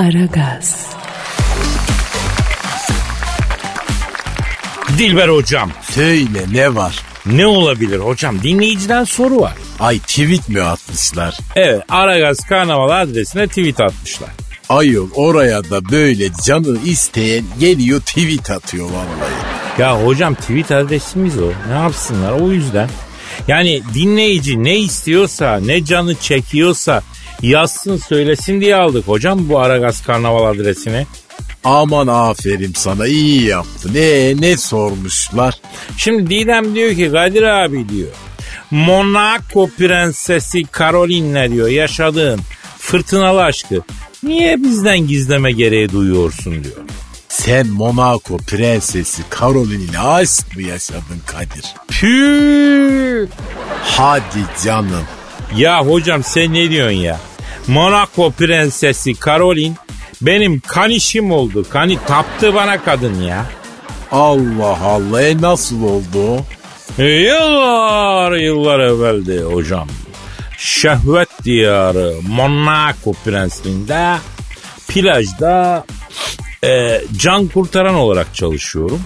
Aragaz. Dilber hocam Söyle ne var? ne olabilir hocam dinleyiciden soru var. Ay tweet mi atmışlar? Evet Aragaz Karnaval adresine tweet atmışlar. Ayol oraya da böyle canı isteyen geliyor tweet atıyor vallahi. Ya hocam tweet adresimiz o. Ne yapsınlar o yüzden. Yani dinleyici ne istiyorsa ne canı çekiyorsa yazsın söylesin diye aldık hocam bu Aragaz Karnaval adresini. Aman aferin sana iyi yaptın. E ne sormuşlar? Şimdi Didem diyor ki Kadir abi diyor. Monaco prensesi Caroline'le diyor yaşadığın fırtınalı aşkı niye bizden gizleme gereği duyuyorsun diyor. Sen Monaco prensesi Caroline'le aşk mı yaşadın Kadir? Püh! Hadi canım. Ya hocam sen ne diyorsun ya? Monaco prensesi Caroline benim kanişim oldu. Kani taptı bana kadın ya. Allah Allah e nasıl oldu? Yıllar yıllar evveldi hocam. Şehvet diyarı Monaco prensliğinde plajda e, can kurtaran olarak çalışıyorum.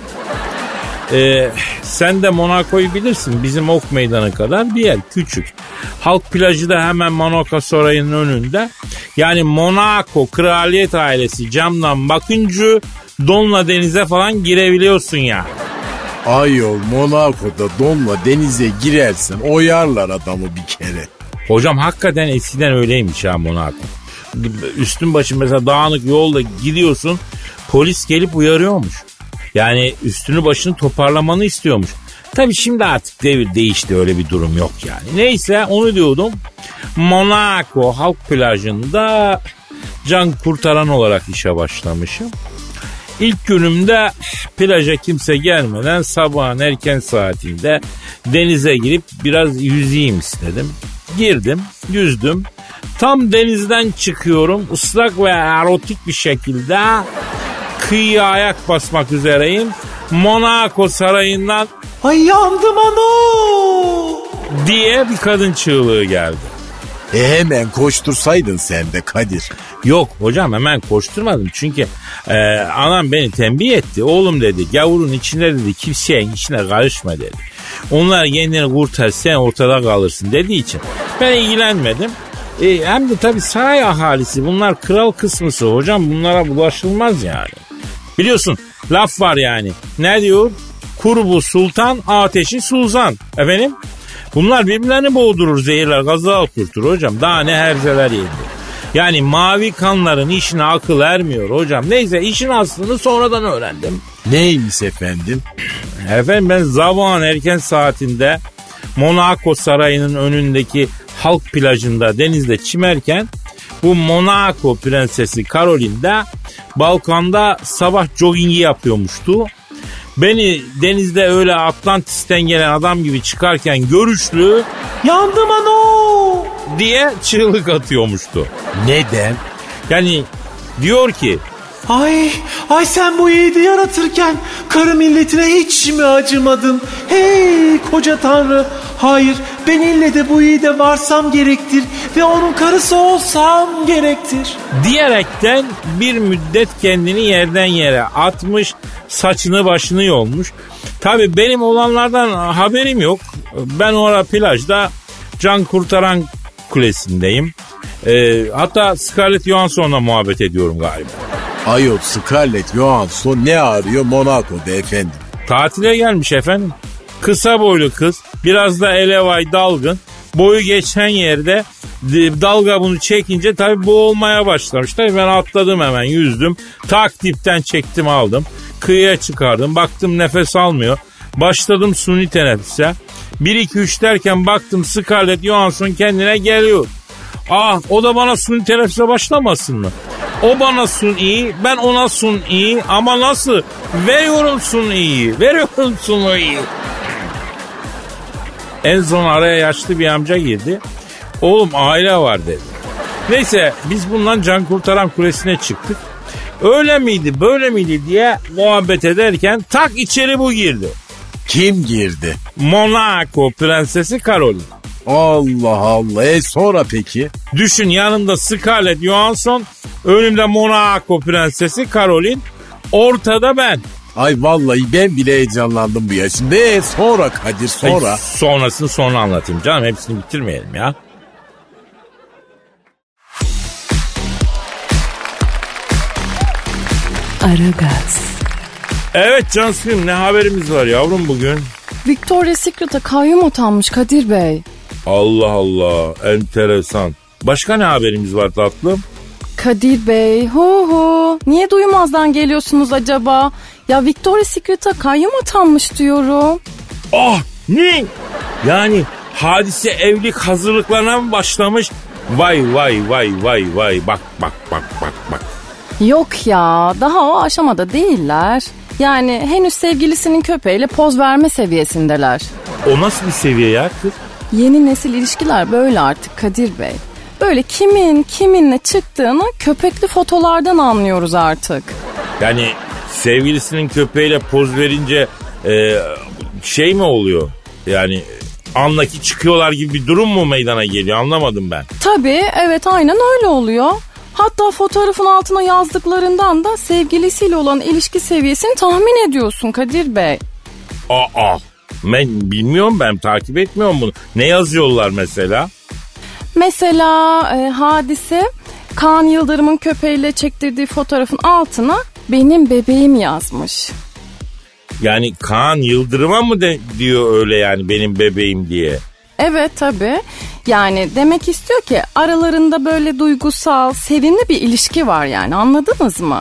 E, sen de Monaco'yu bilirsin. Bizim ok meydanı kadar bir yer. Küçük. Halk plajı da hemen Monaco Sarayı'nın önünde. Yani Monaco kraliyet ailesi camdan bakınca donla denize falan girebiliyorsun ya. Ayol Monaco'da donla denize girersen oyarlar adamı bir kere. Hocam hakikaten eskiden öyleymiş ha Monaco. Üstün başın mesela dağınık yolda gidiyorsun polis gelip uyarıyormuş. Yani üstünü başını toparlamanı istiyormuş. Tabii şimdi artık devir değişti öyle bir durum yok yani. Neyse onu diyordum. Monaco halk plajında can kurtaran olarak işe başlamışım. İlk günümde plaja kimse gelmeden sabahın erken saatinde denize girip biraz yüzeyim istedim. Girdim, yüzdüm. Tam denizden çıkıyorum ıslak ve erotik bir şekilde kıyıya ayak basmak üzereyim. Monaco sarayından Ay yandım ano. diye bir kadın çığlığı geldi. E hemen koştursaydın sen de Kadir. Yok hocam hemen koşturmadım çünkü e, anam beni tembih etti. Oğlum dedi gavurun içinde dedi kimsenin içine karışma dedi. Onlar kendini kurtar sen ortada kalırsın dediği için ben ilgilenmedim. E, hem de tabii saray ahalisi bunlar kral kısmısı hocam bunlara bulaşılmaz yani. Biliyorsun laf var yani ne diyor? Kurbu sultan ateşi sultan efendim. Bunlar birbirlerini boğdurur zehirler gazı oturtur hocam. Daha ne herzeler yedi. Yani mavi kanların işine akıl ermiyor hocam. Neyse işin aslını sonradan öğrendim. Neymiş efendim? Efendim ben zaman erken saatinde Monaco sarayının önündeki halk plajında denizde çimerken bu Monaco prensesi Caroline de balkonda sabah joggingi yapıyormuştu. Beni denizde öyle Atlantis'ten gelen adam gibi çıkarken görüşlü Yandım ano. diye çığlık atıyormuştu. Neden? Yani diyor ki Ay, ay sen bu yiğidi yaratırken karı milletine hiç mi acımadın? Hey koca tanrı, hayır ben ille de bu yiğide varsam gerektir ve onun karısı olsam gerektir. diyerekten bir müddet kendini yerden yere atmış, saçını başını yolmuş. Tabii benim olanlardan haberim yok. Ben orada plajda can kurtaran kulesindeyim. Ee, hatta Scarlett Johansson'la muhabbet ediyorum galiba. Ayol Scarlett Johansson ne arıyor Monaco'da efendim? Tatile gelmiş efendim. Kısa boylu kız, biraz da elevay dalgın. Boyu geçen yerde dalga bunu çekince tabii boğulmaya başlamış. Tabii ben atladım hemen yüzdüm. Tak dipten çektim aldım. Kıyıya çıkardım. Baktım nefes almıyor. Başladım suni teneffüse. 1-2-3 derken baktım Scarlett Johansson kendine geliyor. Ah o da bana suni teneffüse başlamasın mı? O bana sun iyi, ben ona sun iyi ama nasıl? Veriyorum sun iyi, veriyorum sun iyi. En son araya yaşlı bir amca girdi. Oğlum aile var dedi. Neyse biz bundan can kurtaran kulesine çıktık. Öyle miydi böyle miydi diye muhabbet ederken tak içeri bu girdi. Kim girdi? Monaco prensesi Caroline. Allah Allah. E sonra peki? Düşün yanında Scarlett Johansson Önümde Monaco prensesi Caroline. Ortada ben. Ay vallahi ben bile heyecanlandım bu yaşımda. E sonra Kadir sonra. Ay, sonrasını sonra anlatayım canım. Hepsini bitirmeyelim ya. Aragaz, Evet Cansu'yum ne haberimiz var yavrum bugün? Victoria's Secret'a kayyum atanmış Kadir Bey. Allah Allah enteresan. Başka ne haberimiz var tatlım? Kadir Bey, hu hu. Niye duymazdan geliyorsunuz acaba? Ya Victoria's Secret'a kayyum atanmış diyorum. Ah ne? Yani hadise evlilik hazırlıklarına mı başlamış? Vay vay vay vay vay bak bak bak bak bak. Yok ya, daha o aşamada değiller. Yani henüz sevgilisinin köpeğiyle poz verme seviyesindeler. O nasıl bir seviye ya kız? Yeni nesil ilişkiler böyle artık Kadir Bey. Böyle kimin kiminle çıktığını köpekli fotolardan anlıyoruz artık. Yani sevgilisinin köpeğiyle poz verince e, şey mi oluyor? Yani anlaki çıkıyorlar gibi bir durum mu meydana geliyor anlamadım ben. Tabii evet aynen öyle oluyor. Hatta fotoğrafın altına yazdıklarından da sevgilisiyle olan ilişki seviyesini tahmin ediyorsun Kadir Bey. Aa ben bilmiyorum ben takip etmiyorum bunu. Ne yazıyorlar mesela? Mesela e, hadise Kaan Yıldırım'ın köpeğiyle çektirdiği fotoğrafın altına benim bebeğim yazmış. Yani Kaan Yıldırım'a mı de, diyor öyle yani benim bebeğim diye. Evet tabii. Yani demek istiyor ki aralarında böyle duygusal, sevimli bir ilişki var yani anladınız mı?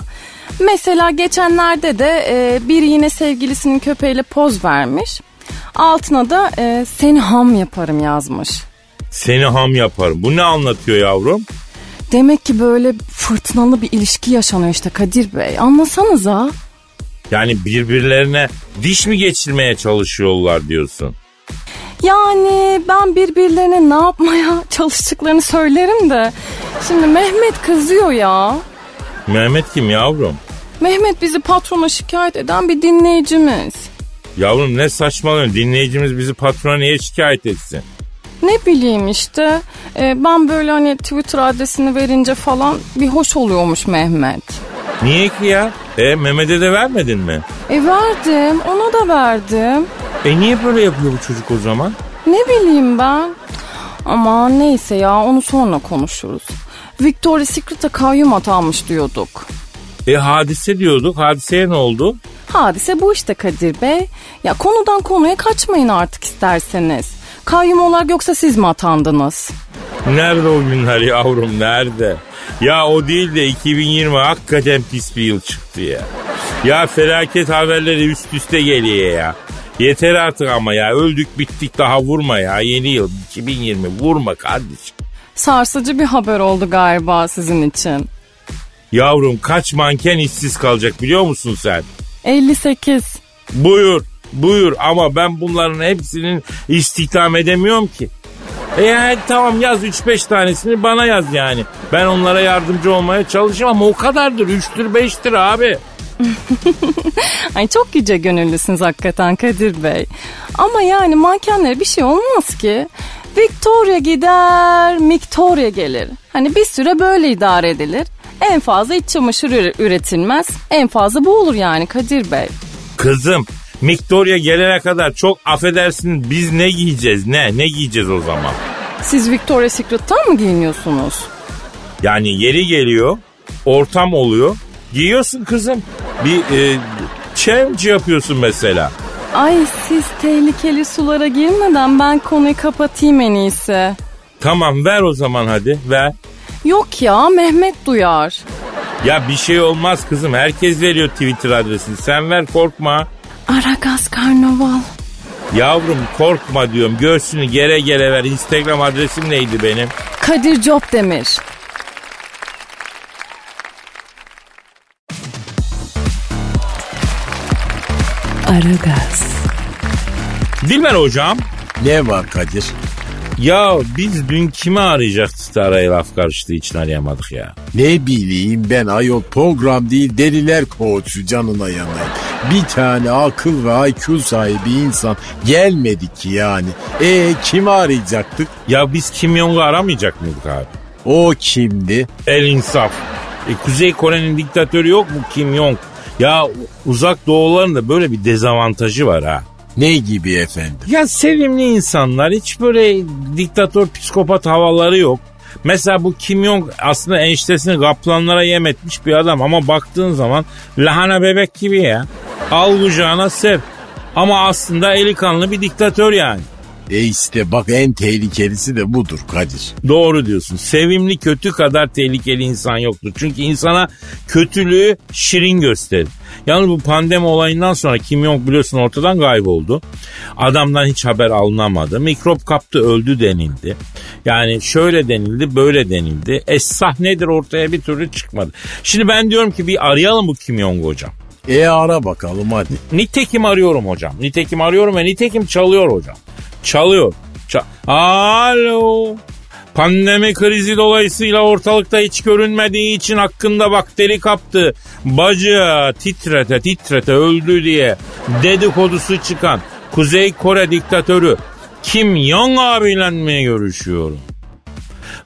Mesela geçenlerde de e, biri yine sevgilisinin köpeğiyle poz vermiş. Altına da e, seni ham yaparım yazmış. Seni ham yaparım. Bu ne anlatıyor yavrum? Demek ki böyle fırtınalı bir ilişki yaşanıyor işte Kadir Bey. Anlasanıza. Yani birbirlerine diş mi geçirmeye çalışıyorlar diyorsun. Yani ben birbirlerine ne yapmaya çalıştıklarını söylerim de. Şimdi Mehmet kızıyor ya. Mehmet kim yavrum? Mehmet bizi patrona şikayet eden bir dinleyicimiz. Yavrum ne saçmalıyorsun? Dinleyicimiz bizi patrona niye şikayet etsin? Ne bileyim işte e, ben böyle hani Twitter adresini verince falan bir hoş oluyormuş Mehmet. Niye ki ya? E Mehmet'e de vermedin mi? E verdim ona da verdim. E niye böyle yapıyor bu çocuk o zaman? Ne bileyim ben. Ama neyse ya onu sonra konuşuruz. Victoria's Secret'a kayyum atanmış diyorduk. E hadise diyorduk. Hadiseye ne oldu? Hadise bu işte Kadir Bey. Ya konudan konuya kaçmayın artık isterseniz. Kayyum olarak yoksa siz mi atandınız? Nerede o günler yavrum nerede? Ya o değil de 2020 hakikaten pis bir yıl çıktı ya. Ya felaket haberleri üst üste geliyor ya. Yeter artık ama ya öldük bittik daha vurma ya yeni yıl 2020 vurma kardeşim. Sarsıcı bir haber oldu galiba sizin için. Yavrum kaç manken işsiz kalacak biliyor musun sen? 58. Buyur buyur ama ben bunların hepsinin istihdam edemiyorum ki. E yani tamam yaz 3-5 tanesini bana yaz yani. Ben onlara yardımcı olmaya çalışayım ama o kadardır 3'tür 5'tir abi. Ay çok yüce gönüllüsünüz hakikaten Kadir Bey. Ama yani mankenlere bir şey olmaz ki. Victoria gider, Victoria gelir. Hani bir süre böyle idare edilir. En fazla iç çamaşırı üretilmez. En fazla bu olur yani Kadir Bey. Kızım Victoria gelene kadar çok affedersin biz ne giyeceğiz ne ne giyeceğiz o zaman? Siz Victoria's Secret'tan mı giyiniyorsunuz? Yani yeri geliyor ortam oluyor giyiyorsun kızım bir e, challenge yapıyorsun mesela. Ay siz tehlikeli sulara girmeden ben konuyu kapatayım en iyisi. Tamam ver o zaman hadi ver. Yok ya Mehmet duyar. Ya bir şey olmaz kızım herkes veriyor Twitter adresini sen ver korkma. Aragaz Karnaval. Yavrum korkma diyorum göğsünü gere gere ver Instagram adresim neydi benim? Kadir Copdemir. Aragaz, Dilber hocam Ne var Kadir? Ya biz dün kimi arayacaktık da araya laf karıştığı için arayamadık ya. Ne bileyim ben ayol program değil deliler koçu canına yanayım. Bir tane akıl ve IQ sahibi insan gelmedi ki yani. E kimi arayacaktık? Ya biz Kim Jong'u aramayacak mıydık abi? O kimdi? El insaf. E, Kuzey Kore'nin diktatörü yok mu Kim Jong? Ya uzak doğuların da böyle bir dezavantajı var ha. Ne gibi efendim? Ya sevimli insanlar hiç böyle diktatör psikopat havaları yok. Mesela bu Kim Jong aslında eniştesini kaplanlara yem etmiş bir adam ama baktığın zaman lahana bebek gibi ya. Al kucağına sev. Ama aslında eli kanlı bir diktatör yani. E işte bak en tehlikelisi de budur Kadir. Doğru diyorsun. Sevimli kötü kadar tehlikeli insan yoktur. Çünkü insana kötülüğü şirin gösterir. Yalnız bu pandemi olayından sonra Kim Jong biliyorsun ortadan kayboldu. Adamdan hiç haber alınamadı. Mikrop kaptı öldü denildi. Yani şöyle denildi böyle denildi. Esah nedir ortaya bir türlü çıkmadı. Şimdi ben diyorum ki bir arayalım bu Kim Jong hocam. E ara bakalım hadi. Nitekim arıyorum hocam. Nitekim arıyorum ve nitekim çalıyor hocam. Çalıyor. Ça- Alo. Pandemi krizi dolayısıyla ortalıkta hiç görünmediği için hakkında bakteri kaptı. Bacı titrete titrete öldü diye dedikodusu çıkan Kuzey Kore diktatörü Kim Jong abiyle mi görüşüyorum?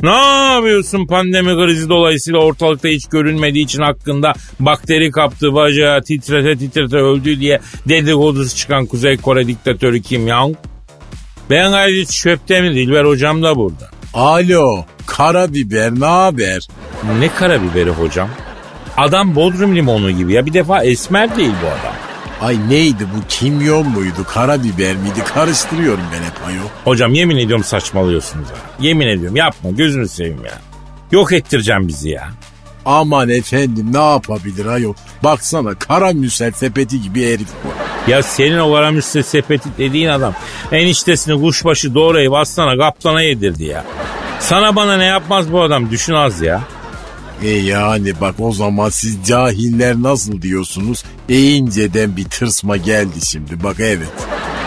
Ne yapıyorsun pandemi krizi dolayısıyla ortalıkta hiç görünmediği için hakkında bakteri kaptı bacağı titrete titrete öldü diye dedikodusu çıkan Kuzey Kore diktatörü Kim Jong? Ben gayet çöpte mi Dilber hocam da burada. Alo karabiber ne haber? Ne karabiberi hocam? Adam Bodrum limonu gibi ya bir defa esmer değil bu adam. Ay neydi bu kimyon muydu karabiber miydi karıştırıyorum ben hep ayol. Hocam yemin ediyorum saçmalıyorsunuz ha. Yemin ediyorum yapma gözünü seveyim ya. Yok ettireceğim bizi ya. Aman efendim ne yapabilir ayol. Baksana kara müsel sepeti gibi herif bu. Ya senin o karamüsse sepeti dediğin adam eniştesini kuşbaşı doğrayıp aslana kaplana yedirdi ya. Sana bana ne yapmaz bu adam düşün az ya. E yani bak o zaman siz cahiller nasıl diyorsunuz? E inceden bir tırsma geldi şimdi bak evet.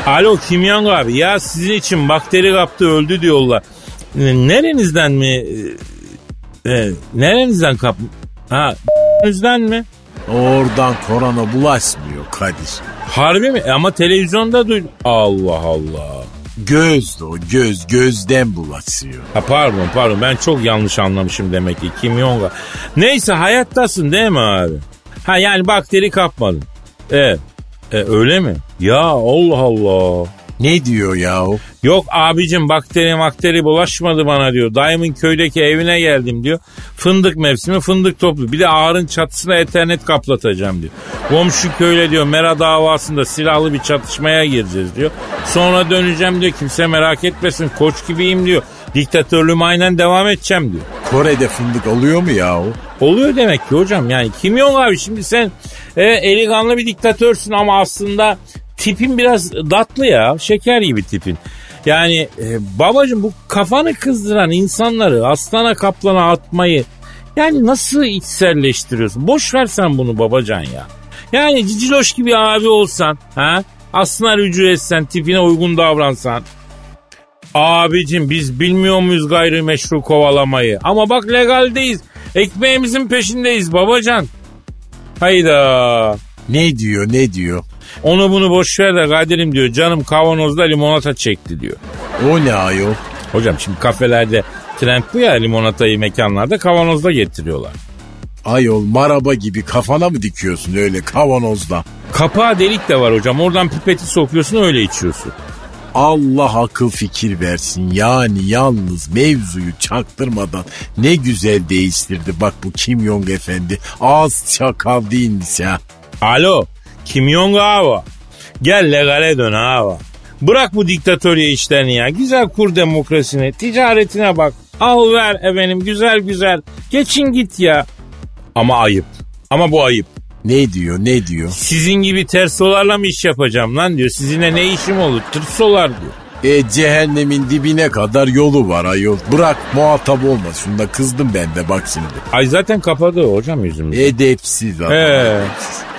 Alo Kimyon abi ya sizin için bakteri kaptı öldü diyorlar. E, Nerenizden mi? E, e, nerenizden kap... Ha yüzden mi? Oradan korona bulaşmıyor Kadir. Harbi mi? Ama televizyonda duydum. Allah Allah. Göz o göz gözden bulaşıyor. Ha pardon pardon ben çok yanlış anlamışım demek ki Kim Jong'a. Neyse hayattasın değil mi abi? Ha yani bakteri kapmadın. Evet. E, öyle mi? Ya Allah Allah. Ne diyor yahu? Yok abicim bakteri bakteri bulaşmadı bana diyor. Dayımın köydeki evine geldim diyor. Fındık mevsimi fındık toplu. Bir de ağrın çatısına ethernet kaplatacağım diyor. Komşu köyle diyor mera davasında silahlı bir çatışmaya gireceğiz diyor. Sonra döneceğim diyor kimse merak etmesin koç gibiyim diyor. Diktatörlüğüme aynen devam edeceğim diyor. Kore'de fındık oluyor mu yahu? Oluyor demek ki hocam yani Kim Jong abi şimdi sen e, eliganlı bir diktatörsün ama aslında tipin biraz datlı ya şeker gibi tipin. Yani e, babacım bu kafanı kızdıran insanları aslana kaplana atmayı yani nasıl içselleştiriyorsun? Boş ver sen bunu babacan ya. Yani ciciloş gibi abi olsan ha aslına rücu etsen tipine uygun davransan Abicim biz bilmiyor muyuz gayrimeşru kovalamayı? Ama bak legaldeyiz. Ekmeğimizin peşindeyiz babacan. Hayda. Ne diyor ne diyor? Onu bunu boş ver de Kadir'im diyor. Canım kavanozda limonata çekti diyor. O ne ayol? Hocam şimdi kafelerde trend bu ya limonatayı mekanlarda kavanozda getiriyorlar. Ayol maraba gibi kafana mı dikiyorsun öyle kavanozda? Kapağı delik de var hocam. Oradan pipeti sokuyorsun öyle içiyorsun. Allah akıl fikir versin. Yani yalnız mevzuyu çaktırmadan ne güzel değiştirdi. Bak bu Kim Jong efendi az çakal değilmiş ya. Alo Kim Jong hava. Gel legale dön hava. Bırak bu diktatörye işlerini ya. Güzel kur demokrasini. Ticaretine bak. Al ver efendim güzel güzel. Geçin git ya. Ama ayıp. Ama bu ayıp. Ne diyor ne diyor? Sizin gibi tersolarla mı iş yapacağım lan diyor. Sizinle ne işim olur? Tırsolar diyor. E cehennemin dibine kadar yolu var ayol. Bırak muhatap olma. Şunda kızdım ben de bak şimdi. Ay zaten kapadı hocam yüzümüzü. Edepsiz adam. He. edepsiz.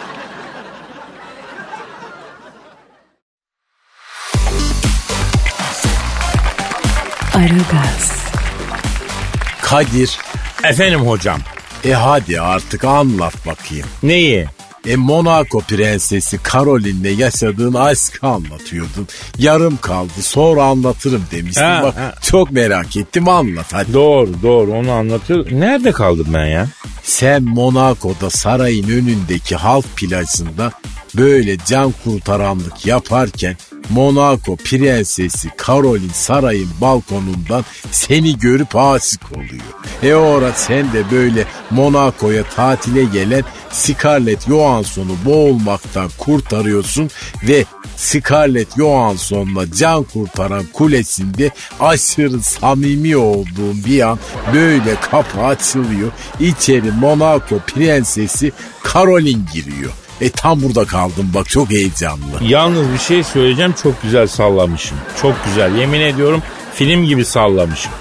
Kadir Efendim hocam. e hadi artık anlat bakayım. Neyi? E Monaco prensesi Caroline'le yaşadığın aşkı anlatıyordun. Yarım kaldı sonra anlatırım demiştin. Ha, Bak, ha. Çok merak ettim anlat hadi. Doğru doğru onu anlatıyor. Nerede kaldım ben ya? Sen Monaco'da sarayın önündeki halk plajında böyle can kurtaranlık yaparken Monaco prensesi Caroline sarayın balkonundan seni görüp aşık oluyor. E ora sen de böyle Monaco'ya tatile gelen Scarlett Johansson'u boğulmaktan kurtarıyorsun ve Scarlett Johansson'la can kurtaran kulesinde aşırı samimi olduğun bir an böyle kapı açılıyor. İçeri Monaco prensesi Caroline giriyor. E tam burada kaldım bak çok heyecanlı. Yalnız bir şey söyleyeceğim çok güzel sallamışım. Çok güzel yemin ediyorum film gibi sallamışım.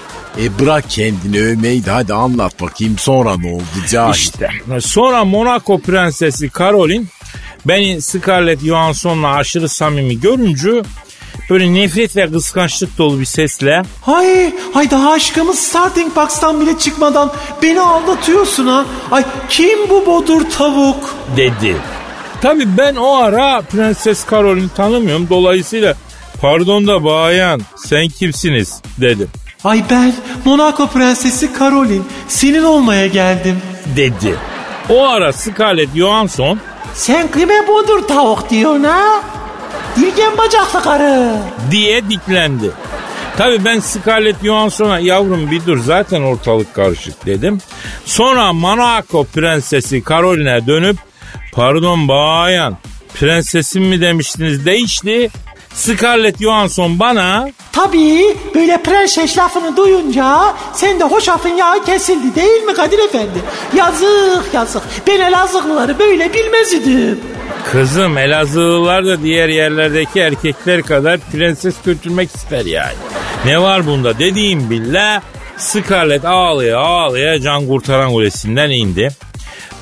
E bırak kendini övmeyi de hadi anlat bakayım sonra ne oldu cahil. İşte sonra Monaco prensesi Caroline beni Scarlett Johansson'la aşırı samimi görünce böyle nefret ve kıskançlık dolu bir sesle Ay, ay daha aşkımız starting box'tan bile çıkmadan beni aldatıyorsun ha. Ay kim bu bodur tavuk? dedi. Tabii ben o ara Prenses Caroline'i tanımıyorum. Dolayısıyla pardon da bayan sen kimsiniz dedim. Ay ben Monaco prensesi Caroline senin olmaya geldim. Dedi. O ara Scarlett Johansson Sen kime budur tavuk diyorsun ha? Dirgen bacaklı karı. diye diklendi. Tabii ben Scarlett Johansson'a yavrum bir dur zaten ortalık karışık dedim. Sonra Monaco prensesi Caroline'e dönüp pardon bayan prensesim mi demiştiniz değişti. Scarlett Johansson bana Tabii böyle prenses lafını duyunca sen de hoşafın yağı kesildi değil mi Kadir Efendi? Yazık yazık. Ben Elazığlıları böyle bilmez idim. Kızım Elazığlılar da diğer yerlerdeki erkekler kadar prenses götürmek ister yani. Ne var bunda dediğim billah Scarlett ağlaya ağlaya can kurtaran kulesinden indi.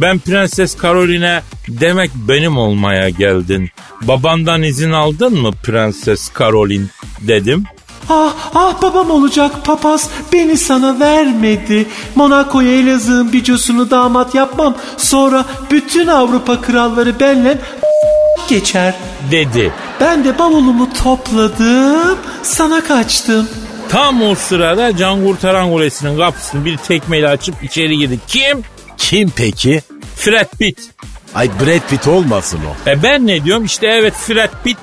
Ben Prenses Caroline demek benim olmaya geldin. Babandan izin aldın mı Prenses Caroline dedim. Ah ah babam olacak papaz beni sana vermedi. Monaco'ya Elazığ'ın bicosunu damat yapmam. Sonra bütün Avrupa kralları benle geçer. Dedi. Ben de bavulumu topladım sana kaçtım. Tam o sırada can kurtaran kulesinin kapısını bir tekmeyle açıp içeri girdi. Kim? Kim peki? Fred Pitt. Ay Brad Pitt olmasın o. E ben ne diyorum? İşte evet Fred Pitt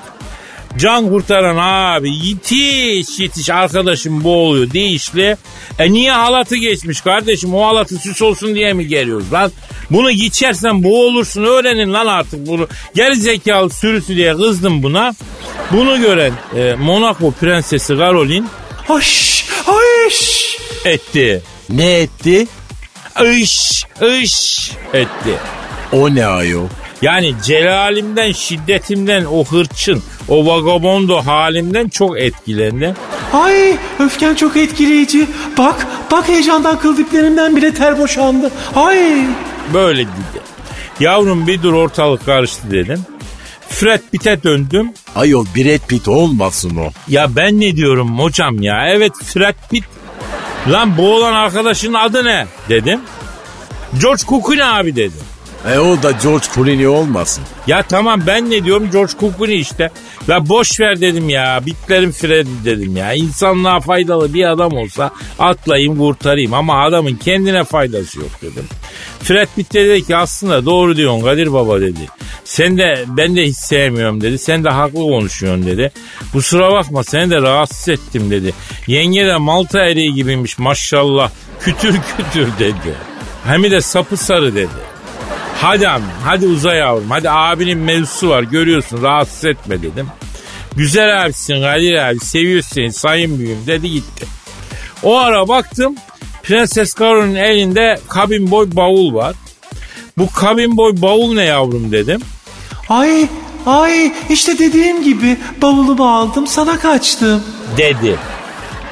can kurtaran abi yetiş yetiş arkadaşım boğuluyor değişli. E niye halatı geçmiş kardeşim o halatı süs olsun diye mi geliyoruz lan? Bunu geçersen boğulursun öğrenin lan artık bunu. Geri zekalı sürüsü diye kızdım buna. Bunu gören e, Monaco prensesi Caroline Hoş hoş. etti. Ne etti? Iş ış etti. O ne ayol? Yani celalimden, şiddetimden, o hırçın, o vagabondo halimden çok etkilendi. Ay öfken çok etkileyici. Bak bak heyecandan kıl diplerimden bile ter boşandı. Ay. Böyle dedi. Yavrum bir dur ortalık karıştı dedim. Fred Pitt'e döndüm. Ayol Brad Pitt olmasın o. Ya ben ne diyorum hocam ya? Evet Fred Pitt. Lan bu olan arkadaşın adı ne? Dedim. George Clooney abi dedi. E o da George Clooney olmasın. Ya tamam ben ne diyorum George Clooney işte. La boş ver dedim ya. Bitlerim Freddy dedim ya. İnsanlığa faydalı bir adam olsa atlayayım kurtarayım ama adamın kendine faydası yok dedim. Fred Pitt dedi ki aslında doğru diyorsun Kadir Baba dedi. Sen de ben de hiç sevmiyorum dedi. Sen de haklı konuşuyorsun dedi. Kusura bakma seni de rahatsız ettim dedi. Yenge de Malta eriği gibiymiş maşallah. Kütür kütür dedi. Hem de sapı sarı dedi. Hadi abi hadi uza yavrum hadi abinin mevzusu var görüyorsun rahatsız etme dedim. Güzel abisin Kadir abi seviyor seni sayın büyüğüm dedi gitti. O ara baktım Prenses Carol'ün elinde kabin boy bavul var. Bu kabin boy bavul ne yavrum dedim. Ay ay işte dediğim gibi bavulumu aldım sana kaçtım. Dedi.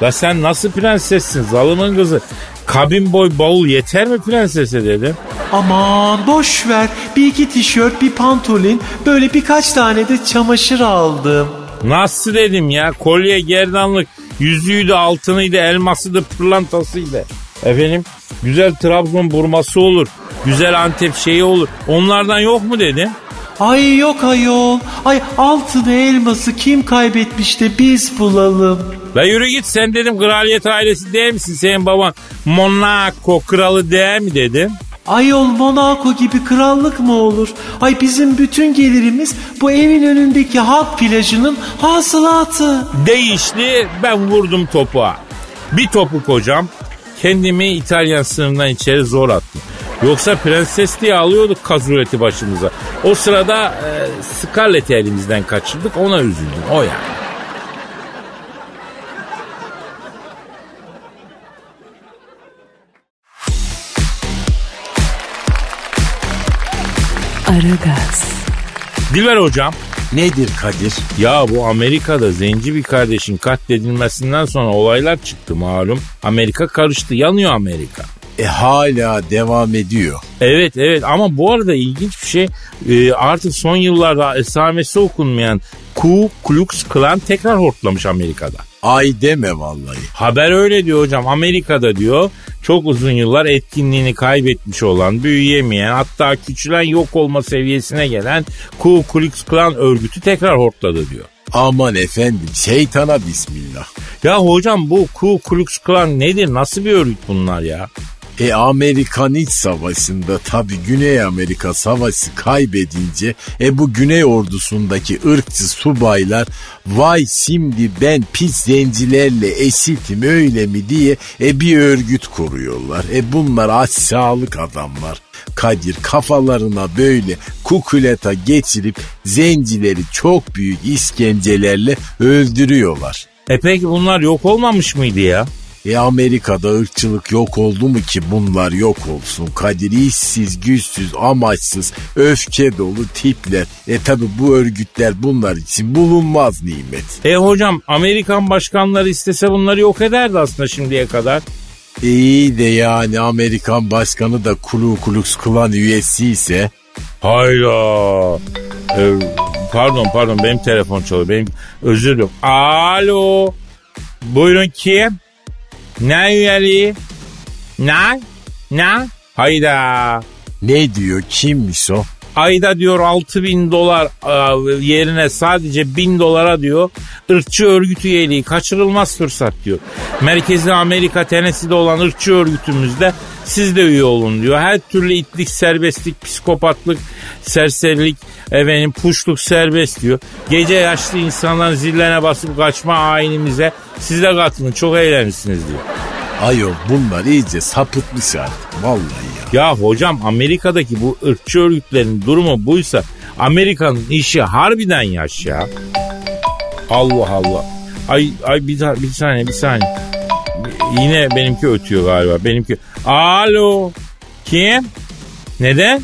La sen nasıl prensessin zalımın kızı? Kabin boy bavul yeter mi prensese dedim. Aman boş ver bir iki tişört bir pantolon böyle birkaç tane de çamaşır aldım. Nasıl dedim ya kolye gerdanlık yüzüğü de altınıydı elmasıydı pırlantasıydı. Efendim güzel Trabzon burması olur. Güzel Antep şeyi olur. Onlardan yok mu dedim. Ay yok ayol. Ay altını elması kim kaybetmiş de biz bulalım. La yürü git sen dedim kraliyet ailesi değil misin? Senin baban Monaco kralı değil mi dedim. Ayol Monaco gibi krallık mı olur? Ay bizim bütün gelirimiz bu evin önündeki halk plajının hasılatı. Değişti ben vurdum topuğa. Bir topuk hocam kendimi İtalyan sınırından içeri zor attım. Yoksa prenses diye alıyorduk kazureti başımıza. O sırada e, Scarlett'i elimizden kaçırdık ona üzüldüm o yani. Aragaz, Dilber hocam Nedir Kadir? ya bu Amerika'da zenci bir kardeşin katledilmesinden sonra olaylar çıktı malum. Amerika karıştı yanıyor Amerika. E hala devam ediyor. Evet evet ama bu arada ilginç bir şey e, artık son yıllarda esamesi okunmayan Ku Klux Klan tekrar hortlamış Amerika'da. Ay deme vallahi. Haber öyle diyor hocam Amerika'da diyor çok uzun yıllar etkinliğini kaybetmiş olan büyüyemeyen hatta küçülen yok olma seviyesine gelen Ku Klux Klan örgütü tekrar hortladı diyor. Aman efendim şeytana bismillah. Ya hocam bu Ku Klux Klan nedir nasıl bir örgüt bunlar ya? E Amerikan İç Savaşı'nda tabi Güney Amerika Savaşı kaybedince e bu Güney ordusundaki ırkçı subaylar vay şimdi ben pis zencilerle eşitim öyle mi diye e bir örgüt kuruyorlar. E bunlar aşağılık adamlar. Kadir kafalarına böyle kukuleta geçirip zencileri çok büyük iskencelerle öldürüyorlar. E peki bunlar yok olmamış mıydı ya? E Amerika'da ırkçılık yok oldu mu ki bunlar yok olsun? Kadir işsiz, güçsüz, amaçsız, öfke dolu tipler. E tabi bu örgütler bunlar için bulunmaz nimet. E hocam Amerikan başkanları istese bunları yok ederdi aslında şimdiye kadar. E iyi de yani Amerikan başkanı da Kulu Klux Klan üyesi ise Hayda. Ee, pardon pardon benim telefon çalıyor. Benim özür diliyorum. Alo. Buyurun kim? Ne üyeliği? Ne? Ne? Hayda. ne diyor kimmiş o? Ayda diyor 6 bin dolar e, yerine sadece bin dolara diyor ırkçı örgüt üyeliği kaçırılmaz fırsat diyor. Merkezi Amerika Tennessee'de olan ırkçı örgütümüzde siz de üye olun diyor. Her türlü itlik, serbestlik, psikopatlık, serserilik, efendim puşluk serbest diyor. Gece yaşlı insanların zillerine basıp kaçma ayinimize siz de katılın çok eğlenirsiniz diyor. Ayol bunlar iyice sapıtmış artık vallahi ya. Ya hocam Amerika'daki bu ırkçı örgütlerin durumu buysa Amerika'nın işi harbiden yaş ya. Allah Allah. Ay ay bir, bir saniye bir saniye. Yine benimki ötüyor galiba. Benimki. Alo. Kim? Neden?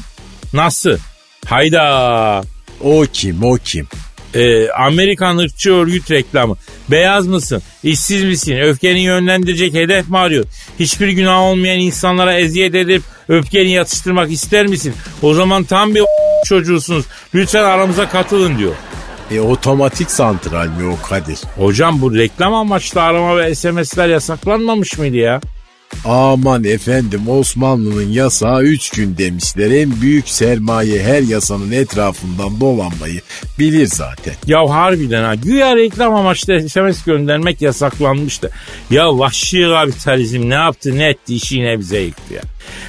Nasıl? Hayda. O kim o kim? Ee, Amerikan ırkçı örgüt reklamı. Beyaz mısın? İşsiz misin? Öfkeni yönlendirecek hedef mi arıyor? Hiçbir günah olmayan insanlara eziyet edip öfkeni yatıştırmak ister misin? O zaman tam bir çocuğusunuz. Lütfen aramıza katılın diyor. E otomatik santral mi o Kadir? Hocam bu reklam amaçlı arama ve SMS'ler yasaklanmamış mıydı ya? Aman efendim Osmanlı'nın yasağı 3 gün demişler. En büyük sermaye her yasanın etrafından dolanmayı bilir zaten. Ya harbiden ha. Güya reklam amaçlı SMS göndermek yasaklanmıştı. Ya vahşi kapitalizm ne yaptı ne etti işi yine bize yıktı ya.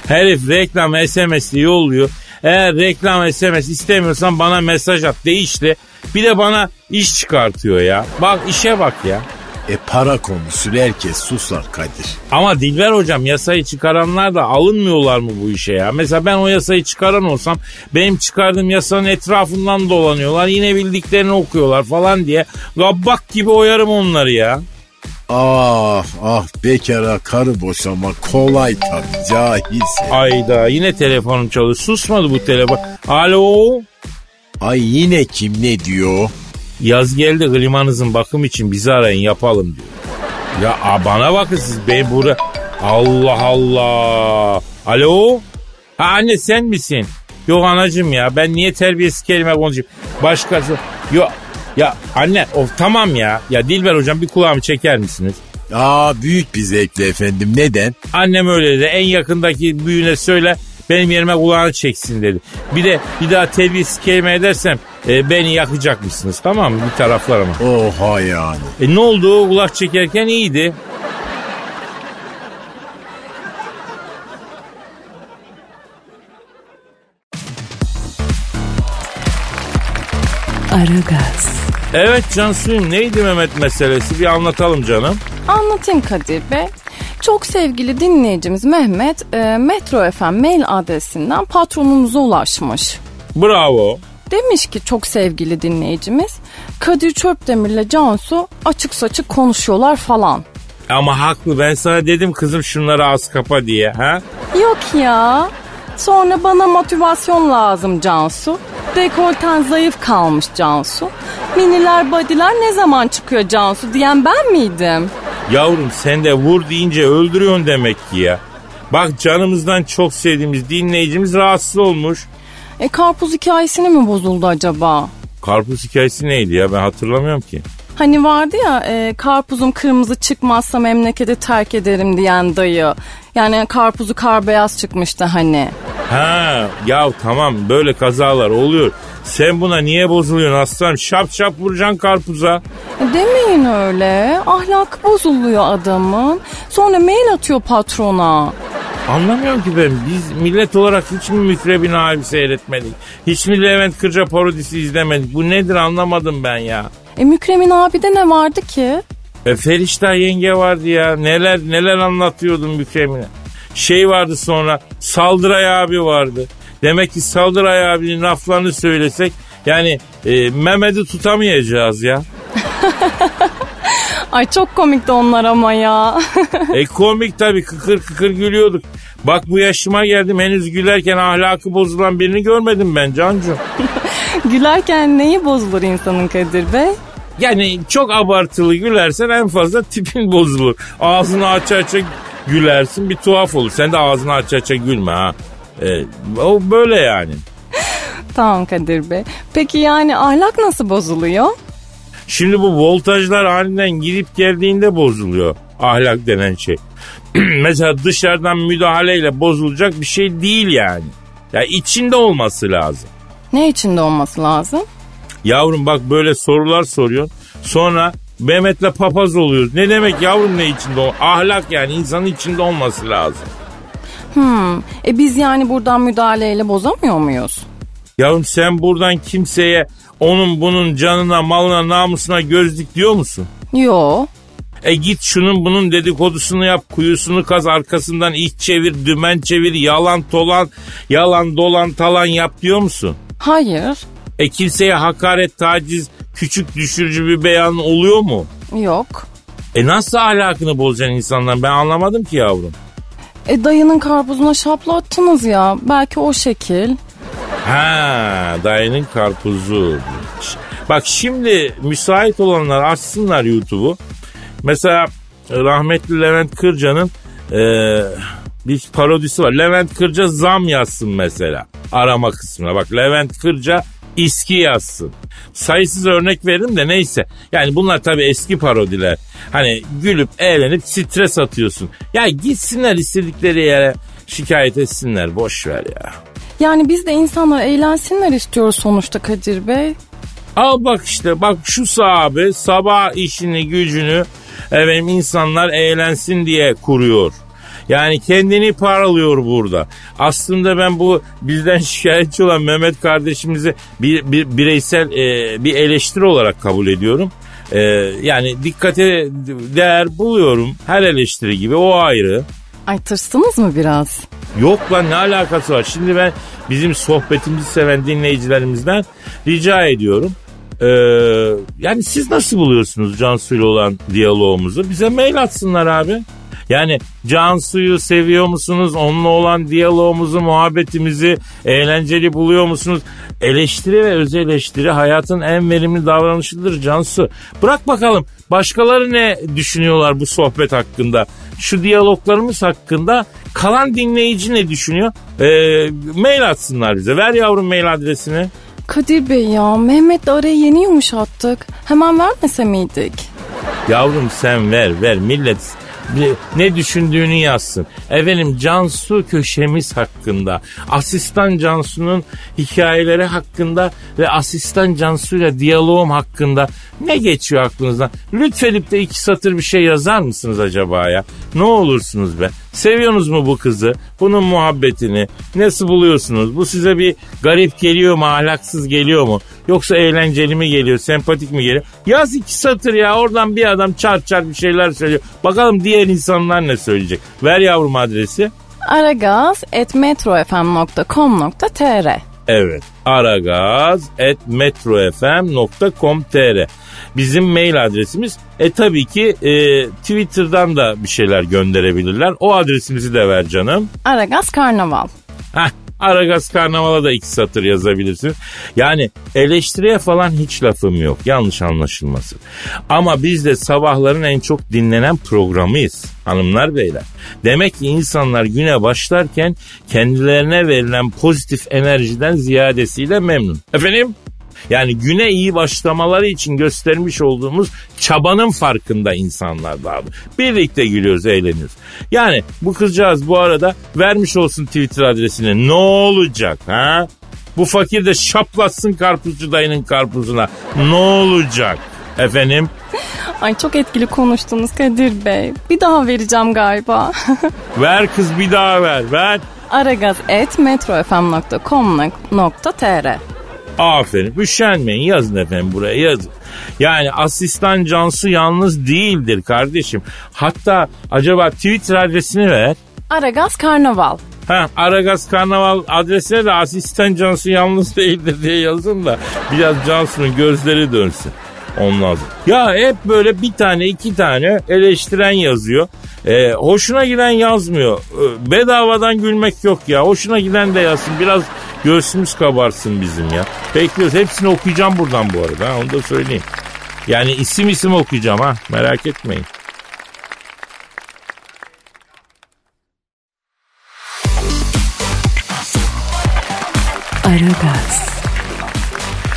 Herif reklam SMS'li yolluyor. Eğer reklam SMS istemiyorsan bana mesaj at değişti. Bir de bana iş çıkartıyor ya. Bak işe bak ya. E para konuşur herkes susar Kadir. Ama Dilber hocam yasayı çıkaranlar da alınmıyorlar mı bu işe ya? Mesela ben o yasayı çıkaran olsam benim çıkardığım yasanın etrafından dolanıyorlar. Yine bildiklerini okuyorlar falan diye. Gabbak gibi oyarım onları ya. Ah ah bekara karı boşamak kolay tabii cahilse. Ayda yine telefonum çalıyor. Susmadı bu telefon. Alo. Ay yine kim ne diyor? Yaz geldi klimanızın bakım için bizi arayın yapalım diyor. Ya a, bana bakın siz ben burada. Allah Allah. Alo. Ha anne sen misin? Yok anacım ya ben niye terbiyesiz kelime konuşayım. Başkası. Yok. Ya anne of tamam ya. Ya Dilber hocam bir kulağımı çeker misiniz? Aa büyük bir zevkle efendim neden? Annem öyle dedi. En yakındaki büyüğüne söyle benim yerime kulağını çeksin dedi. Bir de bir daha telviyi sikeyme edersem e, beni yakacak mısınız tamam mı? Bir taraflar ama. Oha yani. E ne oldu? Kulak çekerken iyiydi. Aragaz. Evet Cansu'yum neydi Mehmet meselesi bir anlatalım canım. Anlatayım Kadir Bey. Çok sevgili dinleyicimiz Mehmet e, Metro FM mail adresinden patronumuza ulaşmış. Bravo. Demiş ki çok sevgili dinleyicimiz Kadir Çöpdemir'le Cansu açık saçık konuşuyorlar falan. Ama haklı ben sana dedim kızım şunları az kapa diye ha. Yok ya. Sonra bana motivasyon lazım Cansu. Dekolten zayıf kalmış Cansu. Miniler body'ler ne zaman çıkıyor Cansu diyen ben miydim? Yavrum sen de vur deyince öldürüyorsun demek ki ya. Bak canımızdan çok sevdiğimiz dinleyicimiz rahatsız olmuş. E karpuz hikayesini mi bozuldu acaba? Karpuz hikayesi neydi ya ben hatırlamıyorum ki. Hani vardı ya e, karpuzum kırmızı çıkmazsa memleketi terk ederim diyen dayı. Yani karpuzu kar beyaz çıkmıştı hani. Ha ya tamam böyle kazalar oluyor. Sen buna niye bozuluyorsun aslanım? Şap şap vuracaksın karpuza. Demeyin öyle. Ahlak bozuluyor adamın. Sonra mail atıyor patrona. Anlamıyorum ki ben. Biz millet olarak hiç mi Mükrebin abi seyretmedik? Hiç mi Levent Kırca parodisi izlemedik? Bu nedir anlamadım ben ya. E Mükremin abide ne vardı ki? E Feriştah yenge vardı ya. Neler neler anlatıyordun Mükremin'e. Şey vardı sonra Saldıray abi vardı. Demek ki Saldıray abinin laflarını söylesek yani e, Mehmet'i tutamayacağız ya. Ay çok komikti onlar ama ya. E komik tabii kıkır kıkır gülüyorduk. Bak bu yaşıma geldim henüz gülerken ahlakı bozulan birini görmedim ben Cancu. Gülerken neyi bozulur insanın Kadir Bey? Yani çok abartılı gülersen en fazla tipin bozulur. Ağzını aça aça gülersin bir tuhaf olur. Sen de ağzını aça aça gülme ha. E, o böyle yani. Tamam Kadir Bey. Peki yani ahlak nasıl bozuluyor? Şimdi bu voltajlar aniden girip geldiğinde bozuluyor ahlak denen şey. Mesela dışarıdan müdahaleyle bozulacak bir şey değil yani. Ya içinde olması lazım. Ne içinde olması lazım? Yavrum bak böyle sorular soruyorsun. Sonra Mehmet'le papaz oluyoruz. Ne demek yavrum ne içinde ol? Ahlak yani insanın içinde olması lazım. Hmm. E biz yani buradan müdahaleyle bozamıyor muyuz? Yavrum sen buradan kimseye onun bunun canına, malına, namusuna gözlük diyor musun? Yo. E git şunun bunun dedikodusunu yap, kuyusunu kaz, arkasından iç çevir, dümen çevir, yalan dolan, yalan dolan talan yap diyor musun? Hayır. E kimseye hakaret, taciz, küçük düşürücü bir beyan oluyor mu? Yok. E nasıl ahlakını bozacaksın insanların ben anlamadım ki yavrum. E dayının karpuzuna şapla attınız ya. Belki o şekil. Ha dayının karpuzu. Bak şimdi müsait olanlar açsınlar YouTube'u. Mesela rahmetli Levent Kırca'nın e, bir parodisi var. Levent Kırca zam yazsın mesela arama kısmına. Bak Levent Kırca iski yazsın. Sayısız örnek veririm de neyse. Yani bunlar tabii eski parodiler. Hani gülüp eğlenip stres atıyorsun. Ya gitsinler istedikleri yere şikayet etsinler. Boş ver ya. Yani biz de insanlar eğlensinler istiyoruz sonuçta Kadir Bey. Al bak işte bak şu sahabe sabah işini gücünü efendim insanlar eğlensin diye kuruyor. Yani kendini paralıyor burada. Aslında ben bu bizden şikayetçi olan Mehmet kardeşimizi bir, bir bireysel e, bir eleştiri olarak kabul ediyorum. E, yani dikkate değer buluyorum. Her eleştiri gibi o ayrı. Ay tırsınız mı biraz? Yok lan ne alakası var? Şimdi ben bizim sohbetimizi seven dinleyicilerimizden rica ediyorum. Ee, yani siz nasıl buluyorsunuz Cansu ile olan diyalogumuzu? Bize mail atsınlar abi. Yani Cansu'yu seviyor musunuz? Onunla olan diyalogumuzu, muhabbetimizi eğlenceli buluyor musunuz? Eleştiri ve öz eleştiri hayatın en verimli davranışıdır Cansu. Bırak bakalım başkaları ne düşünüyorlar bu sohbet hakkında? Şu diyaloglarımız hakkında kalan dinleyici ne düşünüyor? Ee, mail atsınlar bize. Ver yavrum mail adresini. Kadir Bey ya Mehmet'le arayı yeni yumuşattık. Hemen vermese miydik? Yavrum sen ver ver millet ne düşündüğünü yazsın. Efendim Cansu köşemiz hakkında, asistan Cansu'nun hikayeleri hakkında ve asistan Cansu'yla diyalogum hakkında ne geçiyor aklınızdan? Lütfedip de iki satır bir şey yazar mısınız acaba ya? Ne olursunuz be. Seviyorsunuz mu bu kızı? Bunun muhabbetini? Nasıl buluyorsunuz? Bu size bir garip geliyor mu? Ahlaksız geliyor mu? Yoksa eğlenceli mi geliyor? Sempatik mi geliyor? Yaz iki satır ya. Oradan bir adam çar çar bir şeyler söylüyor. Bakalım diğer insanlar ne söyleyecek? Ver yavrum adresi. aragaz.metrofm.com.tr Evet. aragaz.metrofm.com.tr Bizim mail adresimiz. E tabii ki e, Twitter'dan da bir şeyler gönderebilirler. O adresimizi de ver canım. Aragaz Karnaval. Heh, Aragaz Karnaval'a da iki satır yazabilirsin. Yani eleştiriye falan hiç lafım yok. Yanlış anlaşılmasın. Ama biz de sabahların en çok dinlenen programıyız. Hanımlar beyler. Demek ki insanlar güne başlarken kendilerine verilen pozitif enerjiden ziyadesiyle memnun. Efendim? Yani güne iyi başlamaları için göstermiş olduğumuz çabanın farkında insanlar daha. Birlikte gülüyoruz, eğleniyoruz. Yani bu kızcağız bu arada vermiş olsun Twitter adresini. Ne olacak ha? Bu fakir de şaplatsın karpuzcu dayının karpuzuna. Ne olacak? Efendim? Ay çok etkili konuştunuz Kadir Bey. Bir daha vereceğim galiba. Ver kız bir daha ver, ver. aragaz.metrofm.com.tr Aferin. Üşenmeyin yazın efendim buraya yazın. Yani asistan Cansu yalnız değildir kardeşim. Hatta acaba Twitter adresini ver. Aragaz Karnaval. Ha Aragaz Karnaval adresine de asistan Cansu yalnız değildir diye yazın da biraz Cansu'nun gözleri dönsün. Ondan. Ya hep böyle bir tane iki tane eleştiren yazıyor. Ee, hoşuna giden yazmıyor. Ee, bedavadan gülmek yok ya. Hoşuna giden de yazsın. Biraz göğsümüz kabarsın bizim ya. Bekliyoruz. Hepsini okuyacağım buradan bu arada. Ha, onu da söyleyeyim. Yani isim isim okuyacağım ha. Merak etmeyin. Aragaz,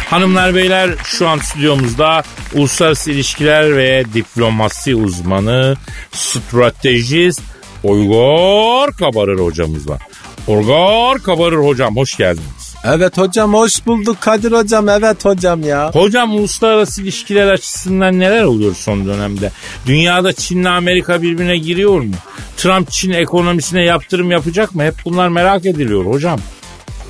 Hanımlar beyler şu an stüdyomuzda uluslararası ilişkiler ve diplomasi uzmanı, stratejist Uygar Kabarır hocamız var. Uygar Kabarır hocam hoş geldiniz. Evet hocam hoş bulduk Kadir hocam evet hocam ya. Hocam uluslararası ilişkiler açısından neler oluyor son dönemde? Dünyada Çin'le Amerika birbirine giriyor mu? Trump Çin ekonomisine yaptırım yapacak mı? Hep bunlar merak ediliyor hocam.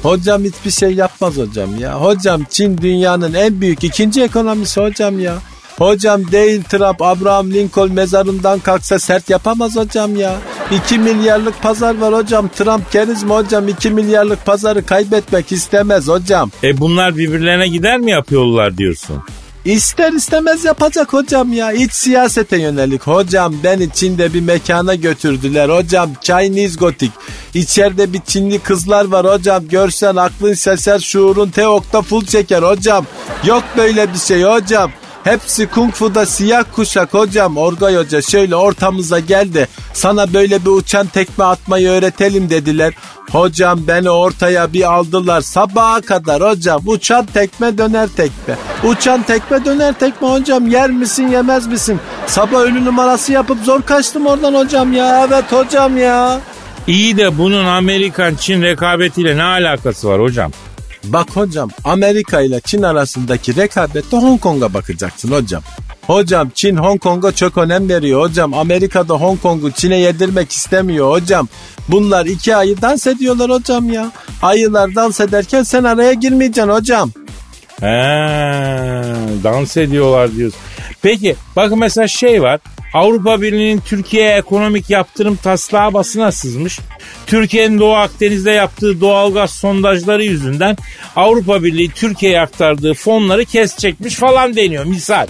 Hocam hiçbir şey yapmaz hocam ya. Hocam Çin dünyanın en büyük ikinci ekonomisi hocam ya. Hocam değil Trump Abraham Lincoln mezarından kalksa sert yapamaz hocam ya. 2 milyarlık pazar var hocam. Trump keriz mi hocam 2 milyarlık pazarı kaybetmek istemez hocam. E bunlar birbirlerine gider mi yapıyorlar diyorsun? İster istemez yapacak hocam ya. İç siyasete yönelik. Hocam beni Çin'de bir mekana götürdüler. Hocam Chinese Gothic. İçeride bir Çinli kızlar var hocam. Görsen aklın seser şuurun teokta full çeker hocam. Yok böyle bir şey hocam. Hepsi kung fu'da siyah kuşak hocam. Orgay Hoca şöyle ortamıza geldi. Sana böyle bir uçan tekme atmayı öğretelim dediler. Hocam beni ortaya bir aldılar sabaha kadar hocam. Uçan tekme döner tekme. Uçan tekme döner tekme hocam. Yer misin yemez misin? Sabah ölü numarası yapıp zor kaçtım oradan hocam ya. Evet hocam ya. İyi de bunun Amerikan-Çin rekabetiyle ne alakası var hocam? Bak hocam Amerika ile Çin arasındaki rekabette Hong Kong'a bakacaksın hocam. Hocam Çin Hong Kong'a çok önem veriyor hocam. Amerika'da Hong Kong'u Çin'e yedirmek istemiyor hocam. Bunlar iki ayı dans ediyorlar hocam ya. Ayılar dans ederken sen araya girmeyeceksin hocam. He, dans ediyorlar diyorsun. Peki bakın mesela şey var. Avrupa Birliği'nin Türkiye'ye ekonomik yaptırım taslağı basına sızmış. Türkiye'nin Doğu Akdeniz'de yaptığı doğalgaz sondajları yüzünden Avrupa Birliği Türkiye'ye aktardığı fonları kesecekmiş falan deniyor misal.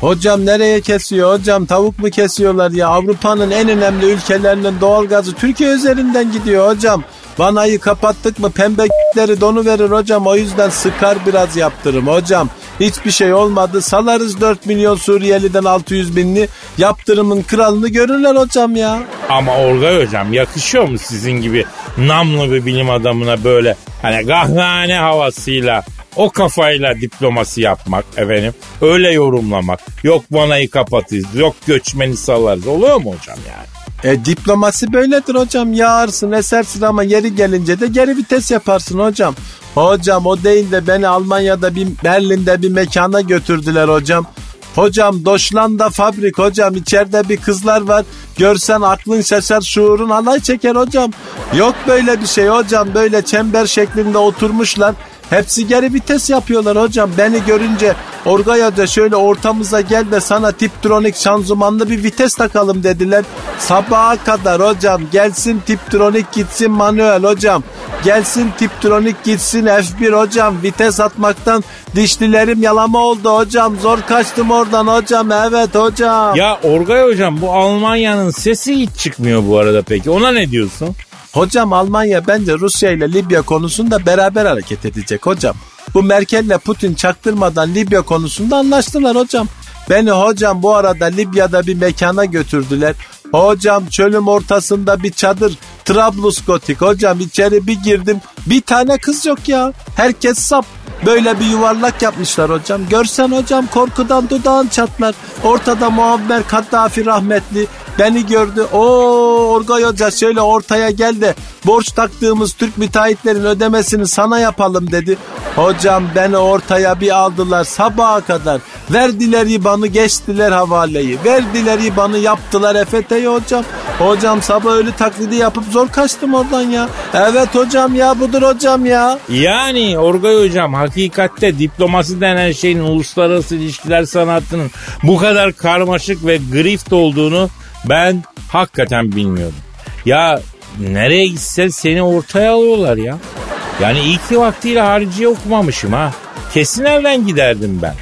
Hocam nereye kesiyor hocam tavuk mu kesiyorlar ya Avrupa'nın en önemli ülkelerinin doğalgazı Türkiye üzerinden gidiyor hocam. Vanayı kapattık mı pembeleri donu verir hocam o yüzden sıkar biraz yaptırım hocam. Hiçbir şey olmadı salarız 4 milyon Suriyeliden 600 binli yaptırımın kralını görürler hocam ya. Ama Orgay hocam yakışıyor mu sizin gibi namlı bir bilim adamına böyle hani kahvehane havasıyla o kafayla diplomasi yapmak efendim. Öyle yorumlamak. Yok vanayı kapatırız. Yok göçmeni salarız. Oluyor mu hocam yani? E diplomasi böyledir hocam. Yağarsın esersin ama yeri gelince de geri vites yaparsın hocam. Hocam o değil de beni Almanya'da bir Berlin'de bir mekana götürdüler hocam. Hocam Doşlanda fabrik hocam içeride bir kızlar var. Görsen aklın şaşar şuurun alay çeker hocam. Yok böyle bir şey hocam böyle çember şeklinde oturmuşlar. Hepsi geri vites yapıyorlar hocam. Beni görünce Orgay Hoca şöyle ortamıza gel de sana Tiptronic şanzımanlı bir vites takalım dediler. Sabaha kadar hocam gelsin Tiptronic gitsin manuel hocam. Gelsin Tiptronic gitsin F1 hocam. Vites atmaktan dişlilerim yalama oldu hocam. Zor kaçtım oradan hocam. Evet hocam. Ya Orgay hocam bu Almanya'nın sesi hiç çıkmıyor bu arada peki. Ona ne diyorsun? Hocam Almanya bence Rusya ile Libya konusunda beraber hareket edecek hocam. Bu Merkel ile Putin çaktırmadan Libya konusunda anlaştılar hocam. Beni hocam bu arada Libya'da bir mekana götürdüler. Hocam çölüm ortasında bir çadır. Trablusgotik hocam içeri bir girdim. Bir tane kız yok ya. Herkes sap. Böyle bir yuvarlak yapmışlar hocam. Görsen hocam korkudan dudağın çatlar. Ortada Muammer Kaddafi rahmetli. Beni gördü. O Orgay Hoca şöyle ortaya gel de borç taktığımız Türk müteahhitlerin ödemesini sana yapalım dedi. Hocam beni ortaya bir aldılar sabaha kadar. Verdiler IBAN'ı geçtiler havaleyi. Verdiler IBAN'ı yaptılar EFT'yi hocam. Hocam sabah ölü taklidi yapıp zor kaçtım oradan ya. Evet hocam ya budur hocam ya. Yani Orgay hocam hakikatte diplomasi denen şeyin uluslararası ilişkiler sanatının bu kadar karmaşık ve grift olduğunu ben hakikaten bilmiyordum. Ya nereye gitsen seni ortaya alıyorlar ya. Yani iyi ki vaktiyle hariciye okumamışım ha. Kesin evden giderdim ben.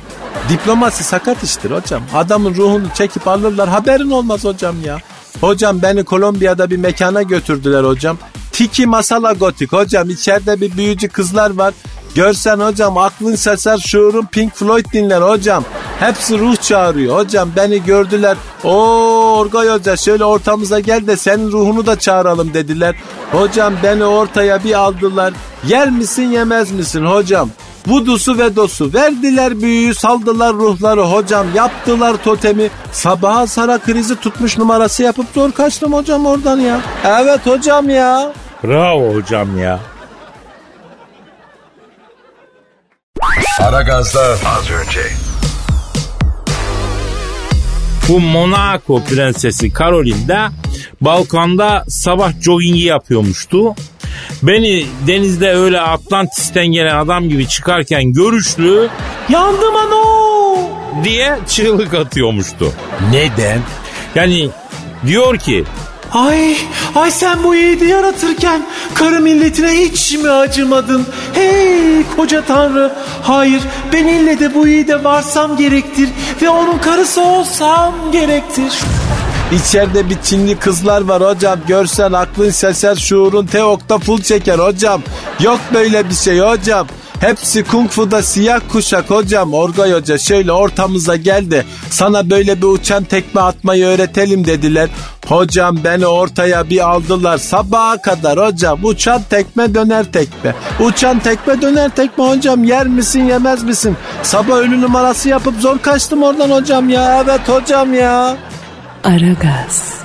Diplomasi sakat iştir hocam. Adamın ruhunu çekip alırlar haberin olmaz hocam ya. Hocam beni Kolombiya'da bir mekana götürdüler hocam. Tiki Masala Gotik hocam içeride bir büyücü kızlar var. Görsen hocam aklın seser şuurun Pink Floyd dinler hocam. Hepsi ruh çağırıyor. Hocam beni gördüler. O Orgay Hoca şöyle ortamıza gel de senin ruhunu da çağıralım dediler. Hocam beni ortaya bir aldılar. Yer misin yemez misin hocam? Vudusu ve dosu verdiler büyüyü saldılar ruhları hocam yaptılar totemi sabaha sara krizi tutmuş numarası yapıp zor kaçtım hocam oradan ya. Evet hocam ya. Bravo hocam ya. Aragaz'da az önce. Bu Monaco prensesi Caroline de balkonda sabah joggingi yapıyormuştu. Beni denizde öyle Atlantis'ten gelen adam gibi çıkarken görüşlü Yandım ano. diye çığlık atıyormuştu. Neden? Yani diyor ki Ay, ay sen bu yiğidi yaratırken karı milletine hiç mi acımadın? Hey koca tanrı, hayır ben ille de bu yiğide varsam gerektir ve onun karısı olsam gerektir. İçeride bir Çinli kızlar var hocam. Görsen aklın seser şuurun teokta full çeker hocam. Yok böyle bir şey hocam. Hepsi kung fu'da siyah kuşak hocam. Orgay Hoca şöyle ortamıza geldi. Sana böyle bir uçan tekme atmayı öğretelim dediler. Hocam beni ortaya bir aldılar sabaha kadar hocam. Uçan tekme döner tekme. Uçan tekme döner tekme hocam. Yer misin yemez misin? Sabah ölü numarası yapıp zor kaçtım oradan hocam ya. Evet hocam ya. Aragaz.